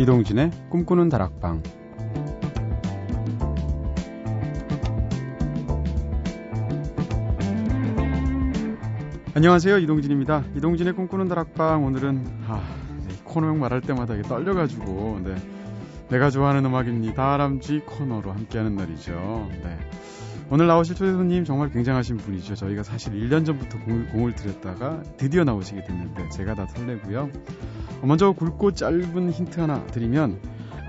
이동진의 꿈꾸는 다락방. 안녕하세요. 이동진입니다. 이동진의 꿈꾸는 다락방. 오늘은 아, 코너명 말할 때마다 이게 떨려가지고 네. 내가 좋아하는 음악입니다. 다람쥐 코너로 함께하는 날이죠. 네. 오늘 나오실 초대 손님 정말 굉장하신 분이죠. 저희가 사실 1년 전부터 공을, 공을 들였다가 드디어 나오시게 됐는데 제가 다 설레고요. 먼저 굵고 짧은 힌트 하나 드리면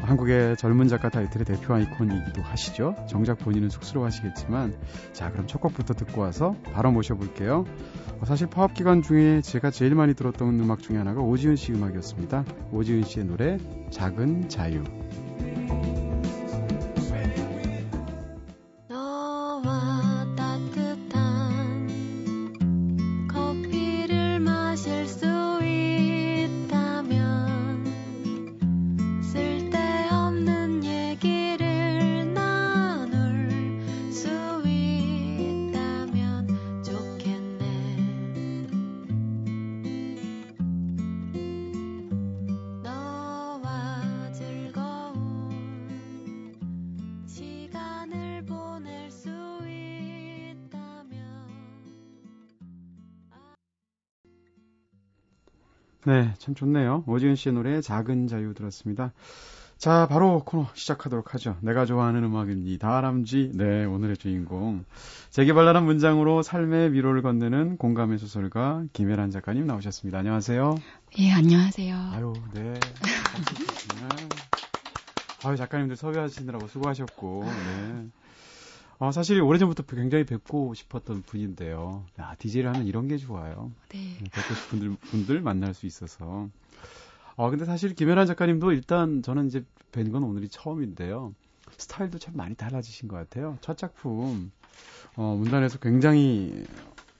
한국의 젊은 작가 타이틀의 대표 아이콘이기도 하시죠. 정작 본인은 쑥스러워하시겠지만 자 그럼 첫 곡부터 듣고 와서 바로 모셔볼게요. 사실 파업 기간 중에 제가 제일 많이 들었던 음악 중에 하나가 오지은 씨 음악이었습니다. 오지은 씨의 노래 작은 자유. 네, 참 좋네요. 오지은 씨의 노래 작은 자유 들었습니다. 자, 바로 코너 시작하도록 하죠. 내가 좋아하는 음악입니다. 다람쥐. 네, 오늘의 주인공. 재개발랄한 문장으로 삶의 위로를 건네는 공감의 소설가 김혜란 작가님 나오셨습니다. 안녕하세요. 예, 안녕하세요. 아유, 네. 아유, 작가님들 섭외하시느라고 수고하셨고, 네. 어, 사실 오래전부터 굉장히 뵙고 싶었던 분인데요. 야, DJ를 하면 이런 게 좋아요. 네. 네. 뵙고 싶은 분들, 분들 만날 수 있어서. 어, 근데 사실 김연아 작가님도 일단 저는 이제 뵌 건 오늘이 처음인데요. 스타일도 참 많이 달라지신 것 같아요. 첫 작품, 어, 문단에서 굉장히,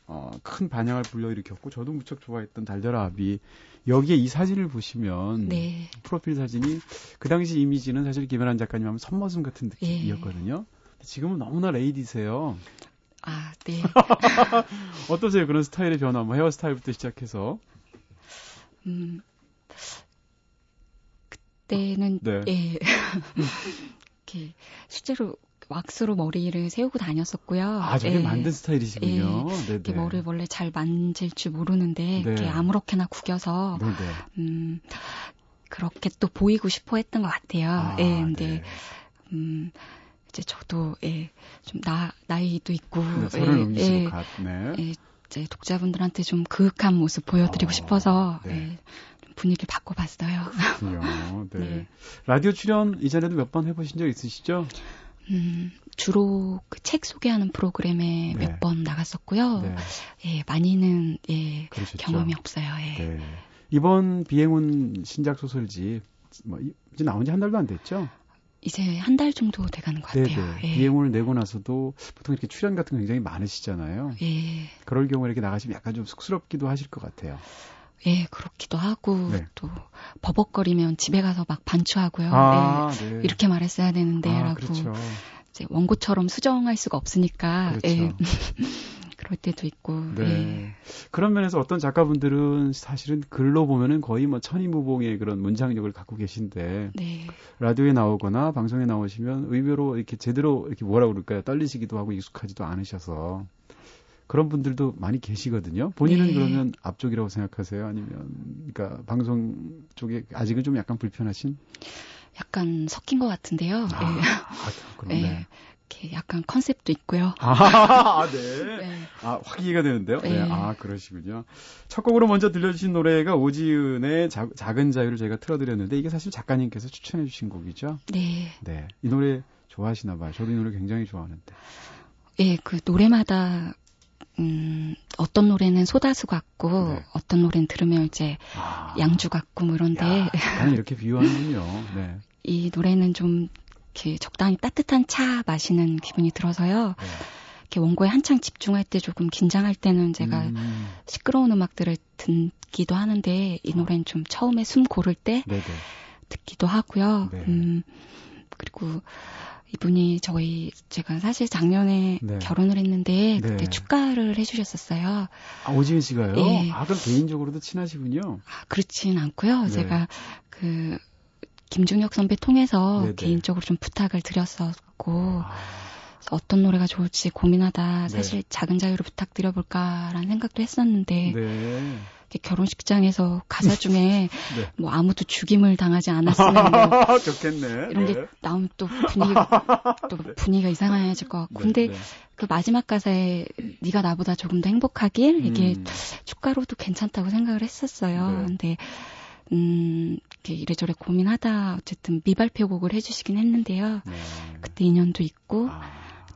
어, 큰 반향을 불러일으켰고, 저도 무척 좋아했던 달려라 아비. 여기에 이 사진을 보시면, 네. 프로필 사진이, 그 당시 이미지는 사실 김연아 작가님 하면 선머슴 같은 느낌이었거든요. 예. 지금은 너무나 레이디세요. 아, 네. 어떠세요? 그런 스타일의 변화, 뭐 헤어스타일부터 시작해서. 음, 그때는, 네. 예. 이렇게, 실제로 왁스로 머리를 세우고 다녔었고요. 아, 저게 예. 만든 스타일이시군요. 예. 이렇게 머리를 원래 잘 만질 줄 모르는데, 네. 이렇게 아무렇게나 구겨서, 네 네. 음, 그렇게 또 보이고 싶어 했던 것 같아요. 아, 예, 근데, 네. 음, 이제 저도 예, 좀 나, 나이도 있고 네, 예, 예, 네. 예, 이제 독자분들한테 좀 그윽한 모습 보여드리고 어, 싶어서 네. 예, 좀 분위기를 바꿔봤어요. 그렇군요. 네. 네. 라디오 출연 이전에도 몇 번 해보신 적 있으시죠? 음, 주로 그 책 소개하는 프로그램에 네. 몇번 나갔었고요. 네. 예, 많이는 예, 그러셨죠? 경험이 없어요. 예. 네. 이번 비행운 신작 소설집 뭐 이제 나온 지 한 달도 안 됐죠? 이제 한 달 정도 돼가는 것 같아요. 예. 비행을 내고 나서도 보통 이렇게 출연 같은 거 굉장히 많으시잖아요. 예. 그럴 경우에 이렇게 나가시면 약간 좀 쑥스럽기도 하실 것 같아요. 예, 그렇기도 하고 네. 또 버벅거리면 집에 가서 막 반추하고요. 아, 예, 네. 이렇게 말했어야 되는데라고 아, 그렇죠. 이제 원고처럼 수정할 수가 없으니까 그렇죠. 예. 그럴 때도 있고. 네. 예. 그런 면에서 어떤 작가분들은 사실은 글로 보면은 거의 뭐 천이무봉의 그런 문장력을 갖고 계신데 네. 라디오에 나오거나 방송에 나오시면 의외로 이렇게 제대로 이렇게 뭐라 그럴까요? 떨리시기도 하고 익숙하지도 않으셔서 그런 분들도 많이 계시거든요. 본인은 네. 그러면 앞쪽이라고 생각하세요? 아니면 그러니까 방송 쪽에 아직은 좀 약간 불편하신? 약간 섞인 것 같은데요. 아, 네. 아, 그렇네. 네. 이렇게 약간 컨셉도 있고요. 아, 네. 네. 아, 확 이해가 되는데요. 네. 네. 아, 그러시군요. 첫 곡으로 먼저 들려주신 노래가 오지은의 자, 작은 자유를 저희가 틀어드렸는데 이게 사실 작가님께서 추천해주신 곡이죠. 네. 네. 이 노래 좋아하시나 봐요. 저도 이 노래 굉장히 좋아하는데. 예, 그 노래마다 음, 어떤 노래는 소다수 같고, 네. 어떤 노래는 들으면 이제 아. 양주 같고, 뭐 이런데. 아니, 이렇게 비유하는군요. 네. 이 노래는 좀 이렇게 적당히 따뜻한 차 마시는 기분이 들어서요. 네. 이렇게 원고에 한창 집중할 때 조금 긴장할 때는 제가 음. 시끄러운 음악들을 듣기도 하는데 이 어. 노래는 좀 처음에 숨 고를 때 네네. 듣기도 하고요. 네. 음, 그리고 이분이 저희 제가 사실 작년에 네. 결혼을 했는데 그때 네. 축가를 해주셨었어요. 아 오지은 씨가요? 네. 아 그럼 개인적으로도 친하시군요. 아 그렇진 않고요. 네. 제가 그 김중혁 선배 통해서 네네. 개인적으로 좀 부탁을 드렸었고 아. 어떤 노래가 좋을지 고민하다 네. 사실 네. 작은 자유를 부탁드려볼까라는 생각도 했었는데 네. 결혼식장에서 가사 중에 네. 뭐 아무도 죽임을 당하지 않았으면 뭐 좋겠네. 이런 게 네. 나오면 또 분위기 또 분위기가 이상해질 것 같고 네, 근데 네. 그 마지막 가사에 네가 나보다 조금 더 행복하길 이게 음. 축가로도 괜찮다고 생각을 했었어요. 근데 음, 이렇게 이래저래 고민하다 어쨌든 미발표곡을 해주시긴 했는데요. 그때 인연도 있고 아.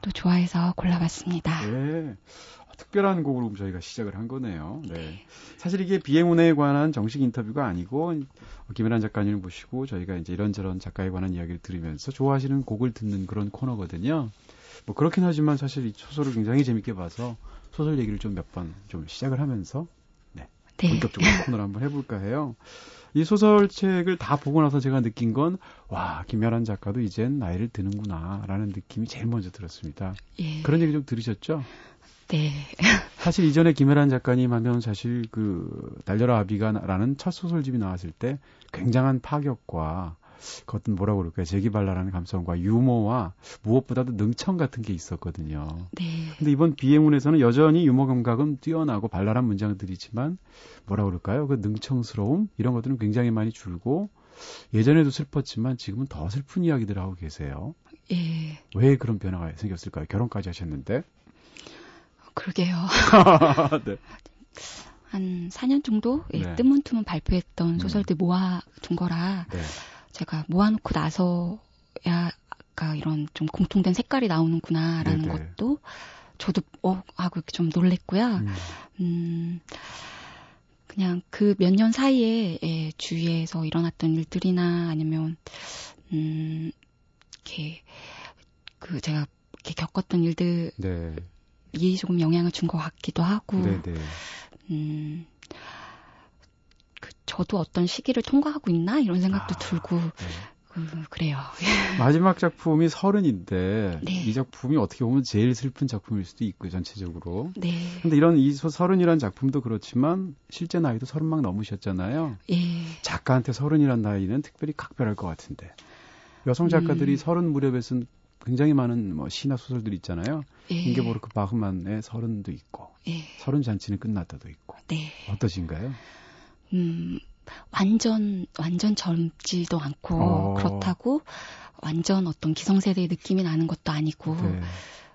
또 좋아해서 골라봤습니다. 네. 특별한 곡으로 저희가 시작을 한 거네요. 네. 사실 이게 비행운에 관한 정식 인터뷰가 아니고 김혜란 작가님을 모시고 저희가 이제 이런저런 작가에 관한 이야기를 들으면서 좋아하시는 곡을 듣는 그런 코너거든요. 뭐 그렇긴 하지만 사실 이 소설을 굉장히 재밌게 봐서 소설 얘기를 좀 몇 번 좀 시작을 하면서 네. 네. 본격적으로 코너를 한번 해볼까 해요. 이 소설책을 다 보고 나서 제가 느낀 건, 와, 김연한 작가도 이젠 나이를 드는구나, 라는 느낌이 제일 먼저 들었습니다. 예. 그런 얘기 좀 들으셨죠? 네. 사실 이전에 김혜란 작가님 하면 사실 그 달려라 아비가라는 첫 소설집이 나왔을 때 굉장한 파격과 그 어떤 뭐라고 그럴까요? 재기발랄하는 감성과 유머와 무엇보다도 능청 같은 게 있었거든요. 네. 근데 이번 비행운에서는 여전히 유머 감각은 뛰어나고 발랄한 문장들이지만 뭐라고 그럴까요? 그 능청스러움 이런 것들은 굉장히 많이 줄고 예전에도 슬펐지만 지금은 더 슬픈 이야기들을 하고 계세요. 예. 왜 그런 변화가 생겼을까요? 결혼까지 하셨는데. 그러게요. 네. 한 4년 정도 예, 네. 뜨문뜨문 발표했던 음. 소설들 모아둔 거라 네. 제가 모아놓고 나서야 아까 이런 좀 공통된 색깔이 나오는구나라는 네네. 네. 것도 저도 어 하고 좀 놀랬고요. 음. 음 그냥 그 몇 년 사이에 예, 주위에서 일어났던 일들이나 아니면 음 이렇게 그 제가 이렇게 겪었던 일들 네. 이 조금 영향을 준 것 같기도 하고, 네네. 네. 음, 그 저도 어떤 시기를 통과하고 있나 이런 생각도 아, 들고 네. 그, 그래요. 마지막 작품이 서른인데 네. 이 작품이 어떻게 보면 제일 슬픈 작품일 수도 있고 전체적으로. 네. 근데 이런 이 서른이란 작품도 그렇지만 실제 나이도 서른 막 넘으셨잖아요. 예. 작가한테 서른이란 나이는 특별히 각별할 것 같은데 여성 작가들이 음. 서른 무렵에 쓴 굉장히 많은 뭐 시나 소설들이 있잖아요. 예. 인게보르크 바흐만의 서른도 있고 예. 서른 잔치는 끝났다도 있고. 네. 어떠신가요? 음 완전 완전 젊지도 않고 어. 그렇다고 완전 어떤 기성세대의 느낌이 나는 것도 아니고 네.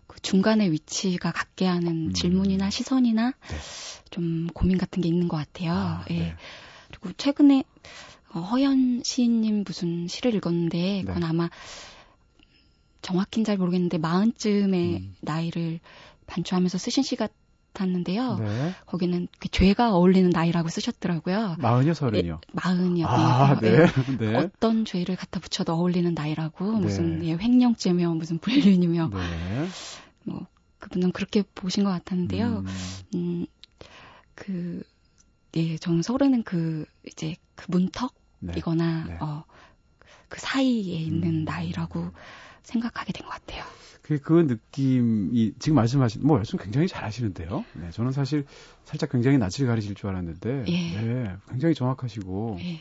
그 중간의 위치가 갖게 하는 음. 질문이나 시선이나 네. 좀 고민 같은 게 있는 것 같아요. 아, 예. 네. 그리고 최근에 어, 허연 시인님 무슨 시를 읽었는데 그건 네. 아마 정확히는 잘 모르겠는데 마흔쯤의 음. 나이를 반추하면서 쓰신 시 같았는데요. 네. 거기는 그 죄가 어울리는 나이라고 쓰셨더라고요. 마흔이요, 서른이요? 예, 마흔이요. 아, 네. 네. 어떤 죄를 갖다 붙여도 어울리는 나이라고 네. 무슨 예, 횡령죄며 무슨 불륜이며 네. 뭐 그분은 그렇게 보신 것 같았는데요. 음, 음 그, 예, 저는 서른은 그, 이제 그 문턱이거나, 네. 네. 어, 그 사이에 있는 음. 나이라고 생각하게 된 것 같아요. 그, 그 느낌이 지금 말씀하신 뭐 말씀 굉장히 잘하시는데요. 네, 저는 사실 살짝 굉장히 낯을 가리실 줄 알았는데, 예. 네, 굉장히 정확하시고 예.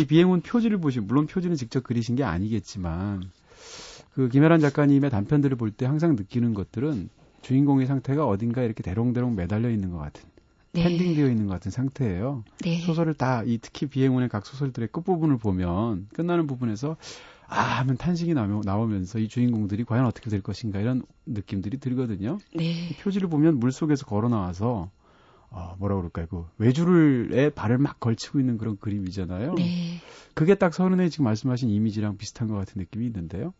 이 비행운 표지를 보시면 물론 표지는 직접 그리신 게 아니겠지만 그 김혜란 작가님의 단편들을 볼 때 항상 느끼는 것들은 주인공의 상태가 어딘가 이렇게 대롱대롱 매달려 있는 것 같은 네. 펜딩되어 있는 것 같은 상태예요. 네. 소설을 다 이 특히 비행운의 각 소설들의 끝 부분을 보면 끝나는 부분에서 아 하면 탄식이 나오, 나오면서 이 주인공들이 과연 어떻게 될 것인가 이런 느낌들이 들거든요. 네. 표지를 보면 물 속에서 걸어 나와서 어, 뭐라 그럴까요? 그 외줄에 발을 막 걸치고 있는 그런 그림이잖아요. 네. 그게 딱 서른에 지금 말씀하신 이미지랑 비슷한 것 같은 느낌이 있는데요.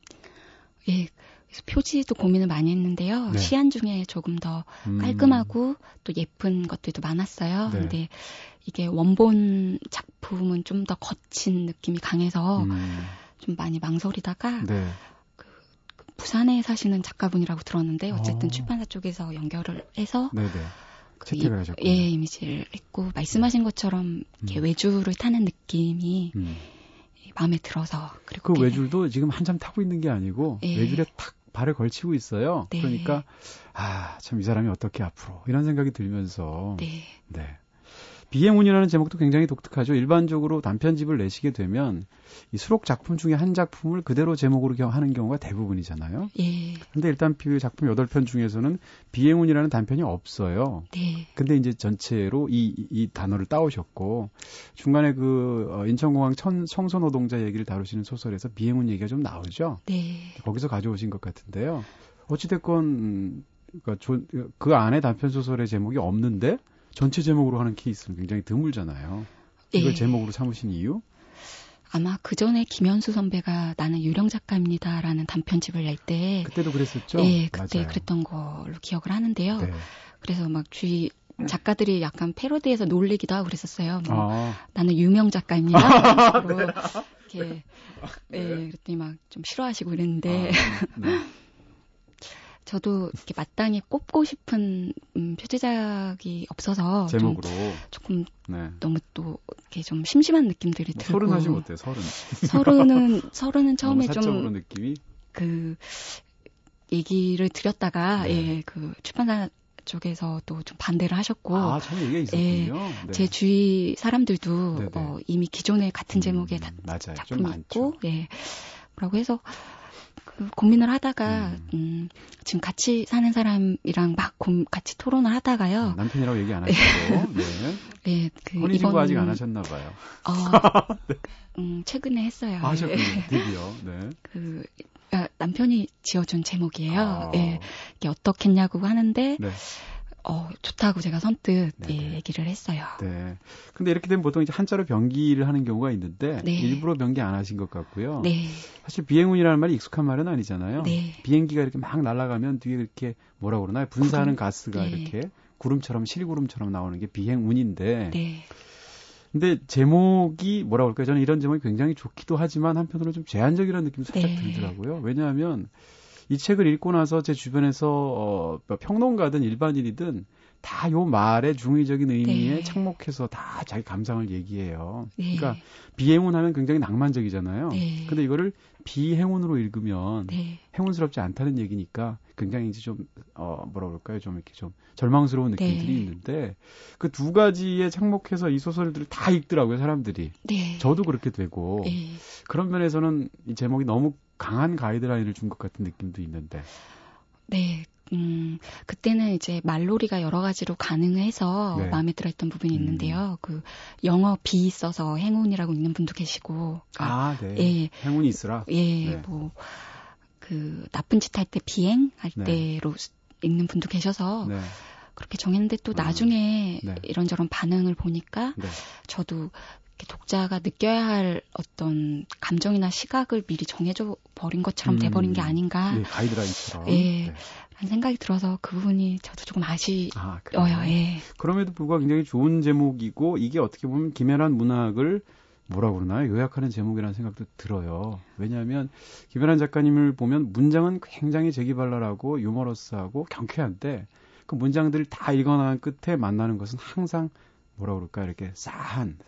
예. 그래서 표지도 고민을 많이 했는데요. 네. 시안 중에 조금 더 음. 깔끔하고 또 예쁜 것들도 많았어요. 네. 근데 이게 원본 작품은 좀 더 거친 느낌이 강해서 음. 좀 많이 망설이다가 네. 그, 그 부산에 사시는 작가분이라고 들었는데 어쨌든 오. 어. 출판사 쪽에서 연결을 해서 네네. 그 채택을 하셨고 예 이미지를 했고 말씀하신 것처럼 이렇게 음. 외주를 타는 느낌이 음. 마음에 들어서 그리고 그 외줄도 지금 한참 타고 있는 게 아니고 예. 외줄에 탁 발을 걸치고 있어요. 네. 그러니까 아 참 이 사람이 어떻게 앞으로 이런 생각이 들면서 네. 네. 비행운이라는 제목도 굉장히 독특하죠. 일반적으로 단편집을 내시게 되면 이 수록 작품 중에 한 작품을 그대로 제목으로 하는 경우가 대부분이잖아요. 예. 근데 일단 비 작품 8편 중에서는 비행운이라는 단편이 없어요. 네. 근데 이제 전체로 이, 이 단어를 따오셨고 중간에 그 어, 인천공항 천, 청소 노동자 얘기를 다루시는 소설에서 비행운 얘기가 좀 나오죠. 네. 거기서 가져오신 것 같은데요. 어찌됐건 음, 그러니까 그 안에 단편 소설의 제목이 없는데 전체 제목으로 하는 케이스는 굉장히 드물잖아요. 이걸 예. 제목으로 삼으신 이유? 아마 그 전에 김현수 선배가 나는 유령 작가입니다라는 단편집을 낼 때 그때도 그랬었죠. 예, 그때 맞아요. 그랬던 걸로 기억을 하는데요. 네. 그래서 막 주위 작가들이 약간 패러디해서 놀리기도 하고 그랬었어요. 뭐 아. 나는 유명 작가입니다. 이렇게 예, 그랬더니 막 좀 싫어하시고 이랬는데 아, 네. 저도 이렇게 마땅히 꼽고 싶은 음, 표제작이 없어서 제목으로 조금 네. 너무 또 이렇게 좀 심심한 느낌들이 뭐 들고 서른 하시면 어때요? 서른 서른은 서른은 처음에 좀 느낌이 그 얘기를 드렸다가 네. 예그 출판사 쪽에서 또 좀 반대를 하셨고 아, 참 얘기가 있었군요. 예, 네. 제 주위 사람들도 어, 이미 기존에 같은 제목의 음. 작품이 있고 예. 뭐라고 해서 그 고민을 하다가 음. 음, 지금 같이 사는 사람이랑 막 고, 같이 토론을 하다가요. 음, 남편이라고 얘기 안 하시고. 네. 네. 그 혼인신고 아직 안 하셨나 봐요. 어, 네. 음, 최근에 했어요. 아, 하셨군요. 드디어. 네. 그 아, 남편이 지어준 제목이에요. 아. 예. 이게 어떻겠냐고 하는데 네. 어, 좋다고 제가 선뜻 예, 얘기를 했어요. 네. 근데 이렇게 되면 보통 이제 한자로 변기를 하는 경우가 있는데 네. 일부러 변기 안 하신 것 같고요. 네. 사실 비행운이라는 말이 익숙한 말은 아니잖아요. 네. 비행기가 이렇게 막 날아가면 뒤에 이렇게 뭐라 그러나요? 분사하는 구름. 가스가 네. 이렇게 구름처럼 실구름처럼 나오는 게 비행운인데. 네. 근데 제목이 뭐라 그럴까요? 저는 이런 제목이 굉장히 좋기도 하지만 한편으로 좀 제한적이라는 느낌도 살짝 네. 들더라고요. 왜냐하면 이 책을 읽고 나서 제 주변에서 어, 뭐 평론가든 일반인이든 다 요 말의 중의적인 의미에 네. 착목해서 다 자기 감상을 얘기해요. 네. 그러니까 비행운 하면 굉장히 낭만적이잖아요. 네. 근데 이거를 비행운으로 읽으면 네. 행운스럽지 않다는 얘기니까 굉장히 이제 좀, 어, 뭐라 그럴까요? 좀 이렇게 좀 절망스러운 느낌들이 네. 있는데 그 두 가지에 착목해서 이 소설들을 다 읽더라고요, 사람들이. 네. 저도 그렇게 되고. 네. 그런 면에서는 이 제목이 너무 강한 가이드라인을 준 것 같은 느낌도 있는데. 네. 음, 그때는 이제 말놀이가 여러 가지로 가능해서 네. 마음에 들어 했던 부분이 음. 있는데요. 그 영어 비 써서 행운이라고 있는 분도 계시고. 아, 네. 예. 행운이 있으라? 예, 네. 뭐, 그 나쁜 짓 할 때 비행 할 네. 때로 읽는 분도 계셔서 네. 그렇게 정했는데 또 음. 나중에 네. 이런저런 반응을 보니까 네. 저도 독자가 느껴야 할 어떤 감정이나 시각을 미리 정해져 버린 것처럼 음, 돼버린 게 아닌가. 예, 가이드라인처럼. 예. 네. 라는 생각이 들어서 그 부분이 저도 조금 아쉬워요. 아, 예. 그럼에도 불구하고 굉장히 좋은 제목이고 이게 어떻게 보면 김연한 문학을 뭐라 그러나요? 요약하는 제목이라는 생각도 들어요. 왜냐하면 김연한 작가님을 보면 문장은 굉장히 재기발랄하고 유머러스하고 경쾌한데 그 문장들을 다 읽어나간 끝에 만나는 것은 항상 뭐라 그럴까 이렇게 싸한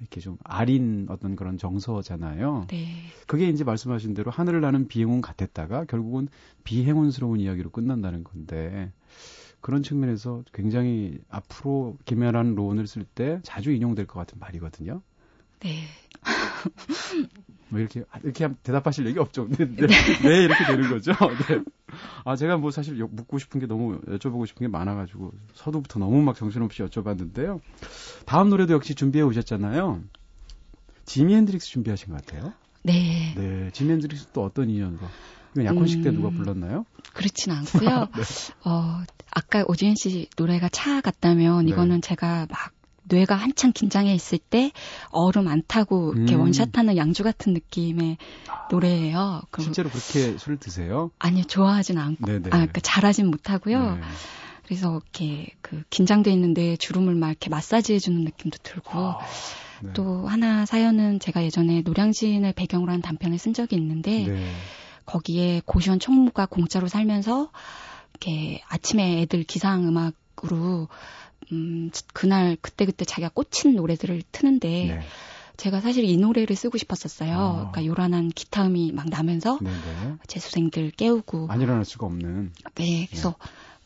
이렇게 좀 아린 어떤 그런 정서잖아요. 네. 그게 이제 말씀하신 대로 하늘을 나는 비행운 같았다가 결국은 비행운스러운 이야기로 끝난다는 건데 그런 측면에서 굉장히 앞으로 김연한 로운을 쓸 때 자주 인용될 것 같은 말이거든요. 네. 뭐 이렇게 이렇게 대답하실 얘기 없죠. 네, 네, 네 이렇게 되는 거죠. 네. 아 제가 뭐 사실 묻고 싶은 게 너무 여쭤보고 싶은 게 많아가지고 서두부터 너무 막 정신없이 여쭤봤는데요. 다음 노래도 역시 준비해 오셨잖아요. 지미 핸드릭스 준비하신 것 같아요. 네. 네, 지미 핸드릭스 또 어떤 인연으로? 이건 약혼식 때 음, 누가 불렀나요? 그렇진 않고요. 네. 어, 아까 오지은 씨 노래가 차 같다면 네. 이거는 제가 막 뇌가 한창 긴장해 있을 때 얼음 안 타고 이렇게 음. 원샷하는 양주 같은 느낌의 노래예요. 실제로 그렇게 술을 드세요? 아니요, 좋아하진 않고, 네네. 아, 그러니까 잘하진 못하고요. 네. 그래서 이렇게 그 긴장돼 있는데 주름을 막 이렇게 마사지 해 주는 느낌도 들고. 아, 네. 또 하나 사연은 제가 예전에 노량진을 배경으로 한 단편을 쓴 적이 있는데 네. 거기에 고시원 총무가 공짜로 살면서 이렇게 아침에 애들 기상 음악으로 음, 그날 그때그때 자기가 꽂힌 노래들을 트는데 네. 제가 사실 이 노래를 쓰고 싶었었어요. 아. 그러니까 요란한 기타음이 막 나면서 네네. 재수생들 깨우고 안 일어날 수가 없는. 네, 그래서 네.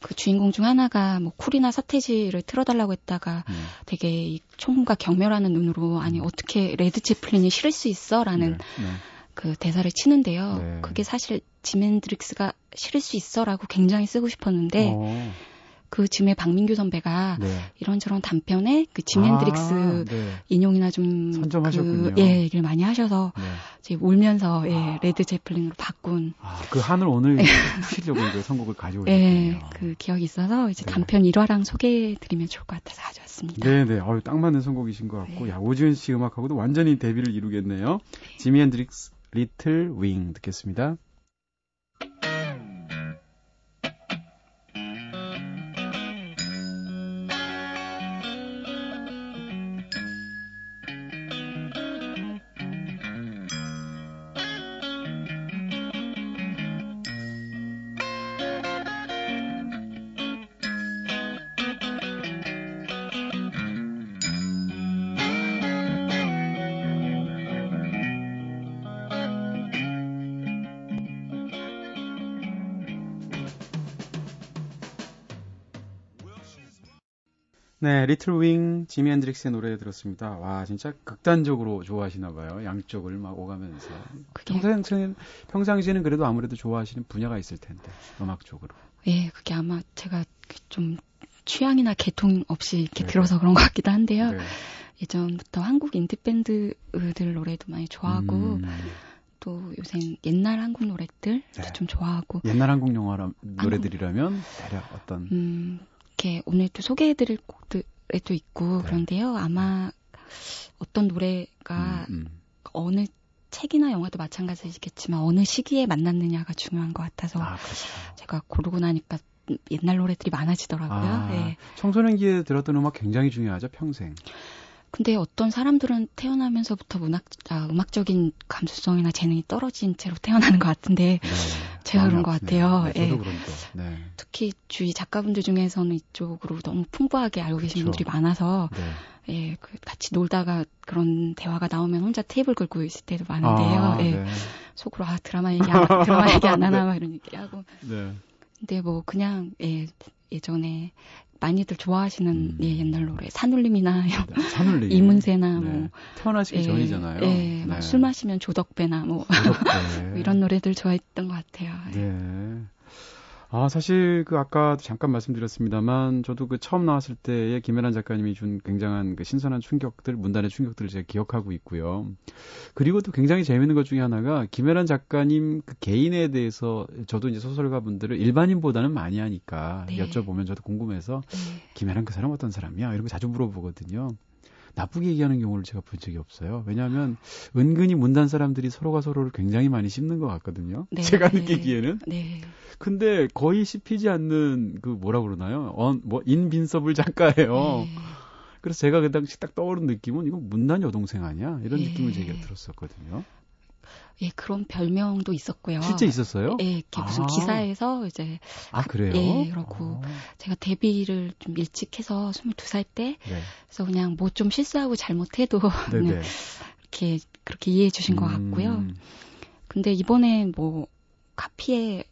그 주인공 중 하나가 뭐 쿨이나 서태지를 틀어달라고 했다가 음. 되게 이 총과 경멸하는 눈으로 아니 음. 어떻게 레드 제플린이 싫을 수 있어라는 네, 네. 그 대사를 치는데요. 네. 그게 사실 지미 헨드릭스가 싫을 수 있어라고 굉장히 쓰고 싶었는데 어. 그 즈음에 박민규 선배가 네. 이런저런 단편에 그 지미 헨드릭스 아, 네. 인용이나 좀 선점하셨군요. 그, 예, 얘기를 많이 하셔서 네. 이제 울면서 예, 아. 레드 제플린으로 바꾼. 아, 그 한을 오늘 치려고 이제 선곡을 가지고 예, 그 기억이 있어서 이제 네. 단편 1화랑 소개해 드리면 좋을 것 같아서 가져왔습니다. 네, 네, 어유 딱 맞는 선곡이신 것 같고, 네. 야 오지은 씨 음악하고도 완전히 대비를 이루겠네요. 지미 앤드릭스 리틀 윙 듣겠습니다. 네, 리틀 윙 지미 앤드릭스의 노래 들었습니다. 와, 진짜 극단적으로 좋아하시나 봐요. 양쪽을 막 오가면서. 그게... 평상시에는, 평상시에는 그래도 아무래도 좋아하시는 분야가 있을 텐데, 음악 쪽으로. 예, 그게 아마 제가 좀 취향이나 계통 없이 이렇게 네. 들어서 그런 것 같기도 한데요. 네. 예전부터 한국 인디밴드들 노래도 많이 좋아하고, 음... 또 요새 옛날 한국 노래들 네. 좀 좋아하고. 옛날 한국 영화 노래들이라면 대략 어떤? 음, 이렇게 오늘 또 소개해드릴 곡들에 도 있고 네. 그런데요. 아마 어떤 노래가 음, 음. 어느 책이나 영화도 마찬가지겠지만 어느 시기에 만났느냐가 중요한 것 같아서 아. 제가 고르고 나니까 옛날 노래들이 많아지더라고요. 아, 네. 청소년기에 들었던 음악 굉장히 중요하죠, 평생. 근데 어떤 사람들은 태어나면서부터 문학, 아, 음악적인 감수성이나 재능이 떨어진 채로 태어나는 것 같은데 네, 제가 그런 것 같아요. 네, 저도 예. 네. 특히 주위 작가분들 중에서는 이쪽으로 너무 풍부하게 알고 계신 그렇죠. 분들이 많아서 네. 예, 그 같이 놀다가 그런 대화가 나오면 혼자 테이블 걸고 있을 때도 많은데요. 아, 예. 네. 속으로 아 드라마 얘기 안, 드라마 얘기 안 하나 막 이런 얘기하고. 네. 근데 뭐 그냥 예 예전에 많이들 좋아하시는 음. 예, 옛날 노래 산울림이나 네, 산울림. 이문세나 네. 뭐 태어나시기 예, 전이잖아요. 예, 네. 술 마시면 조덕배나 뭐, 조덕배. 이런 노래들 좋아했던 것 같아요. 예. 네. 아, 사실 그 아까 잠깐 말씀드렸습니다만 저도 그 처음 나왔을 때에 김혜란 작가님이 준 굉장한 그 신선한 충격들, 문단의 충격들을 제가 기억하고 있고요. 그리고 또 굉장히 재밌는 것 중에 하나가 김혜란 작가님 그 개인에 대해서 저도 이제 소설가 분들을 일반인보다는 많이 하니까 네. 여쭤보면 저도 궁금해서 네. 김혜란 그 사람 어떤 사람이야? 이런 거 자주 물어보거든요. 나쁘게 얘기하는 경우를 제가 본 적이 없어요. 왜냐하면 은근히 문단 사람들이 서로가 서로를 굉장히 많이 씹는 것 같거든요. 네, 제가 느끼기에는. 네. 근데 거의 씹히지 않는 그 뭐라 그러나요? 어, 뭐 인빈서블 작가예요. 네. 그래서 제가 그 당시 딱 떠오른 느낌은 이거 문단 여동생 아니야? 이런 네. 느낌을 제가 들었었거든요. 예, 그런 별명도 있었고요. 실제 있었어요? 예, 이렇게 아. 무슨 기사에서 이제 아 그래요? 예, 그렇고 아. 제가 데뷔를 좀 일찍 해서 22살 때 네. 그래서 그냥 뭐 좀 실수하고 잘못해도 그냥 이렇게 그렇게 이해해 주신 음. 것 같고요. 근데 이번에 뭐 카피에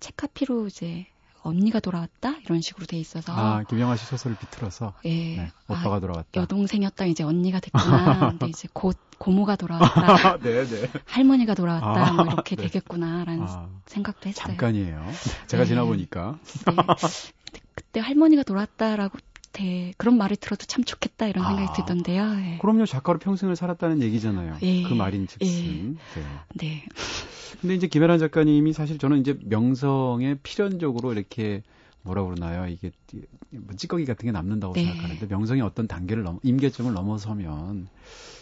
책 카피로 이제 언니가 돌아왔다 이런 식으로 돼 있어서 아 김영하 씨 소설을 비틀어서 예 네, 오빠가 아, 돌아왔다 여동생이었다 이제 언니가 됐구나 근데 이제 곧 고모가 돌아왔다 네네 네. 할머니가 돌아왔다 아, 뭐 이렇게 네. 되겠구나라는 아, 생각도 했어요 잠깐이에요 제가 네. 지나 보니까 네. 그때 할머니가 돌아왔다라고 네, 그런 말을 들어도 참 좋겠다 이런 생각이 아, 들던데요. 네. 그럼요, 작가로 평생을 살았다는 얘기잖아요. 예, 그 말인 즉슨. 예, 네. 네. 근데 이제 김혜란 작가님이 사실 저는 이제 명성에 필연적으로 이렇게 뭐라 그러나요? 이게 뭐 찌꺼기 같은 게 남는다고 네. 생각하는데 명성이 어떤 단계를 넘 임계점을 넘어서면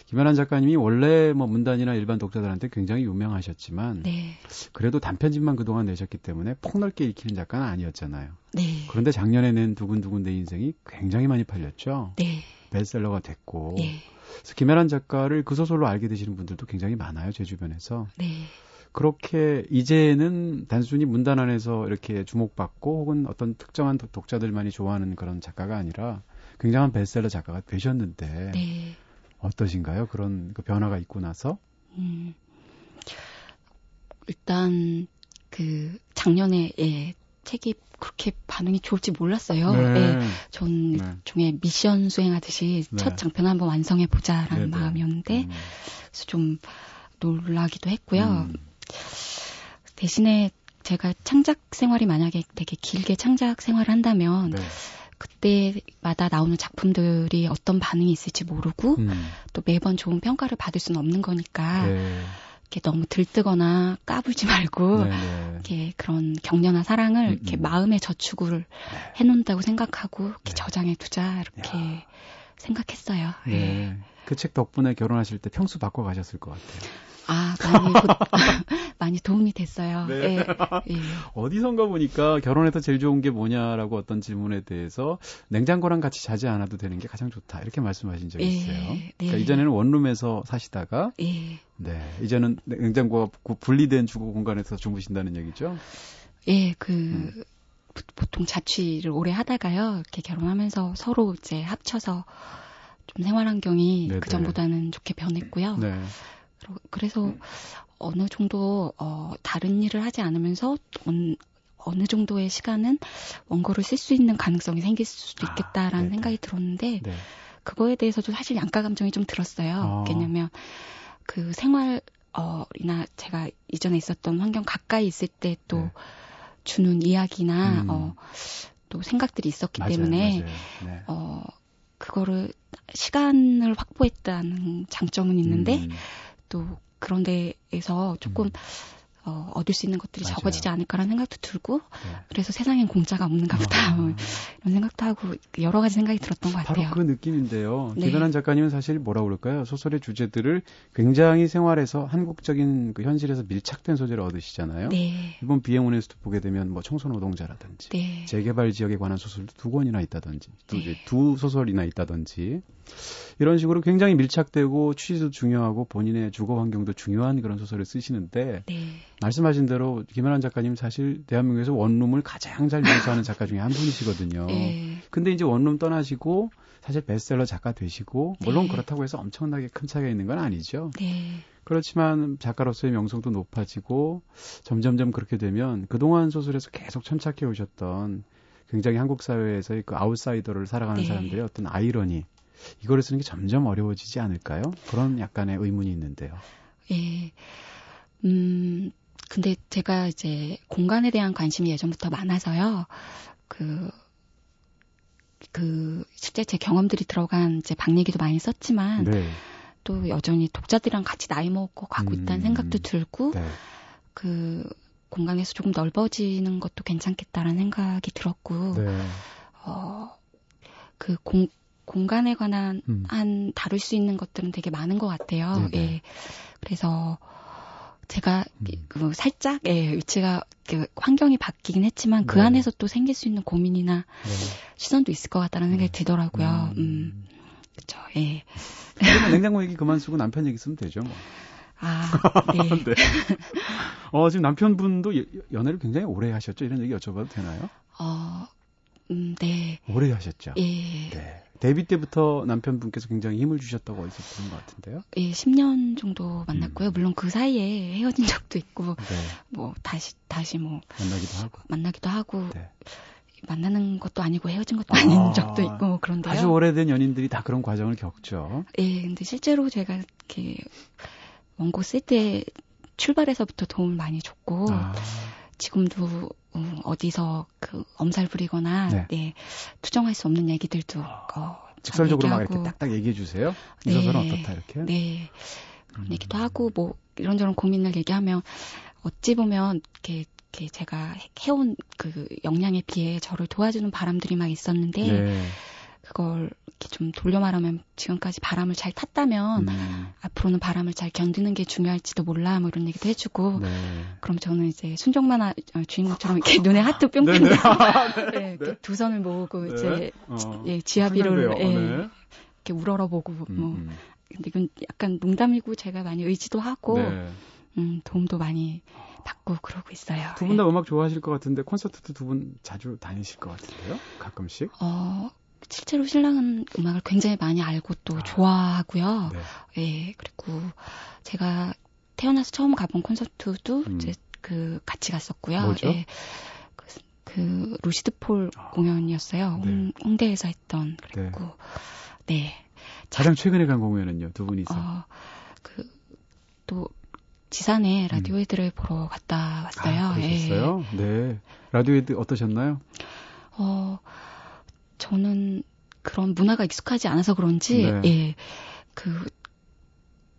김연한 작가님이 원래 뭐 문단이나 일반 독자들한테 굉장히 유명하셨지만 네. 그래도 단편집만 그동안 내셨기 때문에 폭넓게 읽히는 작가는 아니었잖아요. 네. 그런데 작년에 낸 두근두근 내 인생이 굉장히 많이 팔렸죠. 네. 베스트셀러가 됐고. 네. 그래서 김연한 작가를 그 소설로 알게 되시는 분들도 굉장히 많아요. 제 주변에서. 네. 그렇게 이제는 단순히 문단 안에서 이렇게 주목받고 혹은 어떤 특정한 독자들만이 좋아하는 그런 작가가 아니라 굉장한 베스트셀러 작가가 되셨는데 네. 어떠신가요? 그런 그 변화가 있고 나서? 음, 일단 그 작년에 예, 책이 그렇게 반응이 좋을지 몰랐어요. 네. 예, 전 네. 종의 미션 수행하듯이 네. 첫 장편 한번 완성해 보자라는 네네. 마음이었는데 음. 그래서 좀 놀라기도 했고요. 음. 대신에 제가 창작 생활이 만약에 되게 길게 창작 생활을 한다면 네. 그때마다 나오는 작품들이 어떤 반응이 있을지 모르고 음. 또 매번 좋은 평가를 받을 수는 없는 거니까 네. 이렇게 너무 들뜨거나 까불지 말고 네, 네. 이렇게 그런 격려나 사랑을 음, 이렇게 음. 마음의 저축을 해놓는다고 생각하고 이렇게 네. 저장해 두자 이렇게 생각했어요. 예. 네. 그 책 덕분에 결혼하실 때 평수 바꿔 가셨을 것 같아요. 아 많이 도, 많이 도움이 됐어요. 네. 예. 예. 어디선가 보니까 결혼해서 제일 좋은 게 뭐냐라고 어떤 질문에 대해서 냉장고랑 같이 자지 않아도 되는 게 가장 좋다 이렇게 말씀하신 적이 예, 있어요. 네. 그러니까 이전에는 원룸에서 사시다가 예. 네 이제는 냉장고가 구- 분리된 주거 공간에서 주무신다는 얘기죠. 예, 그 음. 보- 보통 자취를 오래 하다가요. 이렇게 결혼하면서 서로 이제 합쳐서 좀 생활 환경이 네네. 그 전보다는 좋게 변했고요. 네. 그러- 그래서 어느 정도 어 다른 일을 하지 않으면서 어느, 어느 정도의 시간은 원고를 쓸 수 있는 가능성이 생길 수도 아, 있겠다라는 네네. 생각이 들었는데 네. 그거에 대해서도 사실 양가 감정이 좀 들었어요. 어. 왜냐면 그 생활 어이나 제가 이전에 있었던 환경 가까이 있을 때또 네. 주는 이야기나 음. 어, 또 생각들이 있었기 맞아요, 때문에 맞아요. 네. 어 그거를 시간을 확보했다는 장점은 있는데 음. 또 그런 데에서 조금 음. 어, 얻을 수 있는 것들이 맞아요. 적어지지 않을까라는 생각도 들고 네. 그래서 세상엔 공짜가 없는가 보다 뭐 아. 이런 생각도 하고 여러 가지 생각이 들었던 것 바로 같아요. 그 느낌인데요. 네. 김연한 작가님은 사실 뭐라 그럴까요? 소설의 주제들을 굉장히 생활에서 한국적인 그 현실에서 밀착된 소재를 얻으시잖아요. 네, 이번 비행운에서도 보게 되면 뭐 청소 노동자라든지 네, 재개발 지역에 관한 소설도 두 권이나 있다든지 또 네. 이제 두 소설이나 있다든지 이런 식으로 굉장히 밀착되고 취지도 중요하고 본인의 주거 환경도 중요한 그런 소설을 쓰시는데 네, 말씀하신 대로 김연한 작가님 사실 대한민국에서 원룸을 가장 잘 묘사하는 작가 중에 한 분이시거든요. 네, 근데 이제 원룸 떠나시고 사실 베스트셀러 작가 되시고 물론 네. 그렇다고 해서 엄청나게 큰 차이가 있는 건 아니죠. 네, 그렇지만 작가로서의 명성도 높아지고 점점점 그렇게 되면 그동안 소설에서 계속 천착해 오셨던 굉장히 한국 사회에서의 그 아웃사이더를 살아가는 네. 사람들의 어떤 아이러니 이거를 쓰는 게 점점 어려워지지 않을까요? 그런 약간의 의문이 있는데요. 예. 음, 근데 제가 이제 공간에 대한 관심이 예전부터 많아서요. 그, 그, 실제 제 경험들이 들어간 이제 방 얘기도 많이 썼지만, 네. 또 여전히 독자들이랑 같이 나이 먹고 가고 음. 있다는 생각도 들고, 네. 그, 공간에서 조금 넓어지는 것도 괜찮겠다라는 생각이 들었고, 네. 어, 그 공, 공간에 관한 음. 한 다룰 수 있는 것들은 되게 많은 것 같아요. 네네. 예. 그래서 제가 음. 그 살짝 예, 위치가 그 환경이 바뀌긴 했지만 그 네. 안에서 또 생길 수 있는 고민이나 네. 시선도 있을 것 같다는 생각이 네. 들더라고요. 음, 음. 그렇죠. 예. 냉장고 얘기 그만 쓰고 남편 얘기 쓰면 되죠. 뭐. 아, 네. 네. 어, 지금 남편분도 예- 연애를 굉장히 오래 하셨죠? 이런 얘기 여쭤봐도 되나요? 어, 음, 네. 오래 하셨죠? 예. 네. 데뷔 때부터 남편분께서 굉장히 힘을 주셨다고 어디서 들은 것 같은데요? 예, 10년 정도 음. 만났고요. 물론 그 사이에 헤어진 적도 있고, 네. 뭐, 다시, 다시 뭐, 만나기도 하고. 만나기도 하고, 네. 만나는 것도 아니고 헤어진 것도 아, 아닌 적도 있고, 뭐 그런데요. 아주 오래된 연인들이 다 그런 과정을 겪죠. 예, 근데 실제로 제가 이렇게 원고 쓸 때 출발에서부터 도움을 많이 줬고, 아, 지금도 어, 어디서 그 엄살 부리거나 네. 네. 투정할 수 없는 얘기들도 어, 잘 직설적으로 막 이렇게 딱딱 얘기해 주세요. 이 네. 소설은 어떻다 이렇게. 네 그런 음. 얘기도 하고 뭐 이런저런 고민을 얘기하면 어찌 보면 이렇게, 이렇게 제가 해온 그 역량에 비해 저를 도와주는 바람들이 막 있었는데 네. 그걸 이렇게 좀 돌려 말하면 지금까지 바람을 잘 탔다면 음, 앞으로는 바람을 잘 견디는 게 중요할지도 몰라 뭐 이런 얘기도 해주고 네. 그럼 저는 이제 순정만화 어, 주인공처럼 이렇게 눈에 하트 뿅뿅 네네. 네, 이렇게 두 손을 모으고 네. 이제 어, 예, 지하비를 상상돼요. 예, 네. 이렇게 우러러보고 음, 뭐 음. 근데 이건 약간 농담이고 제가 많이 의지도 하고 네. 음, 도움도 많이 받고 그러고 있어요. 두 분다 음악 좋아하실 것 같은데 콘서트도 두 분 자주 다니실 것 같은데요? 가끔씩? 어, 실제로 신랑은 음악을 굉장히 많이 알고 또 아. 좋아하고요. 네. 예, 그리고 제가 태어나서 처음 가본 콘서트도 음. 이제 그 같이 갔었고요. 뭐죠? 예. 그 그 루시드 폴 아, 공연이었어요. 네. 홍, 대에서 했던 그랬고 네. 네. 가장 최근에 간 공연은요 두 분이서. 어, 그또 지산에 라디오헤드를 음. 보러 갔다 왔어요. 아, 그러셨어요? 예. 네. 라디오헤드 어떠셨나요? 어 저는 그런 문화가 익숙하지 않아서 그런지 네. 예. 그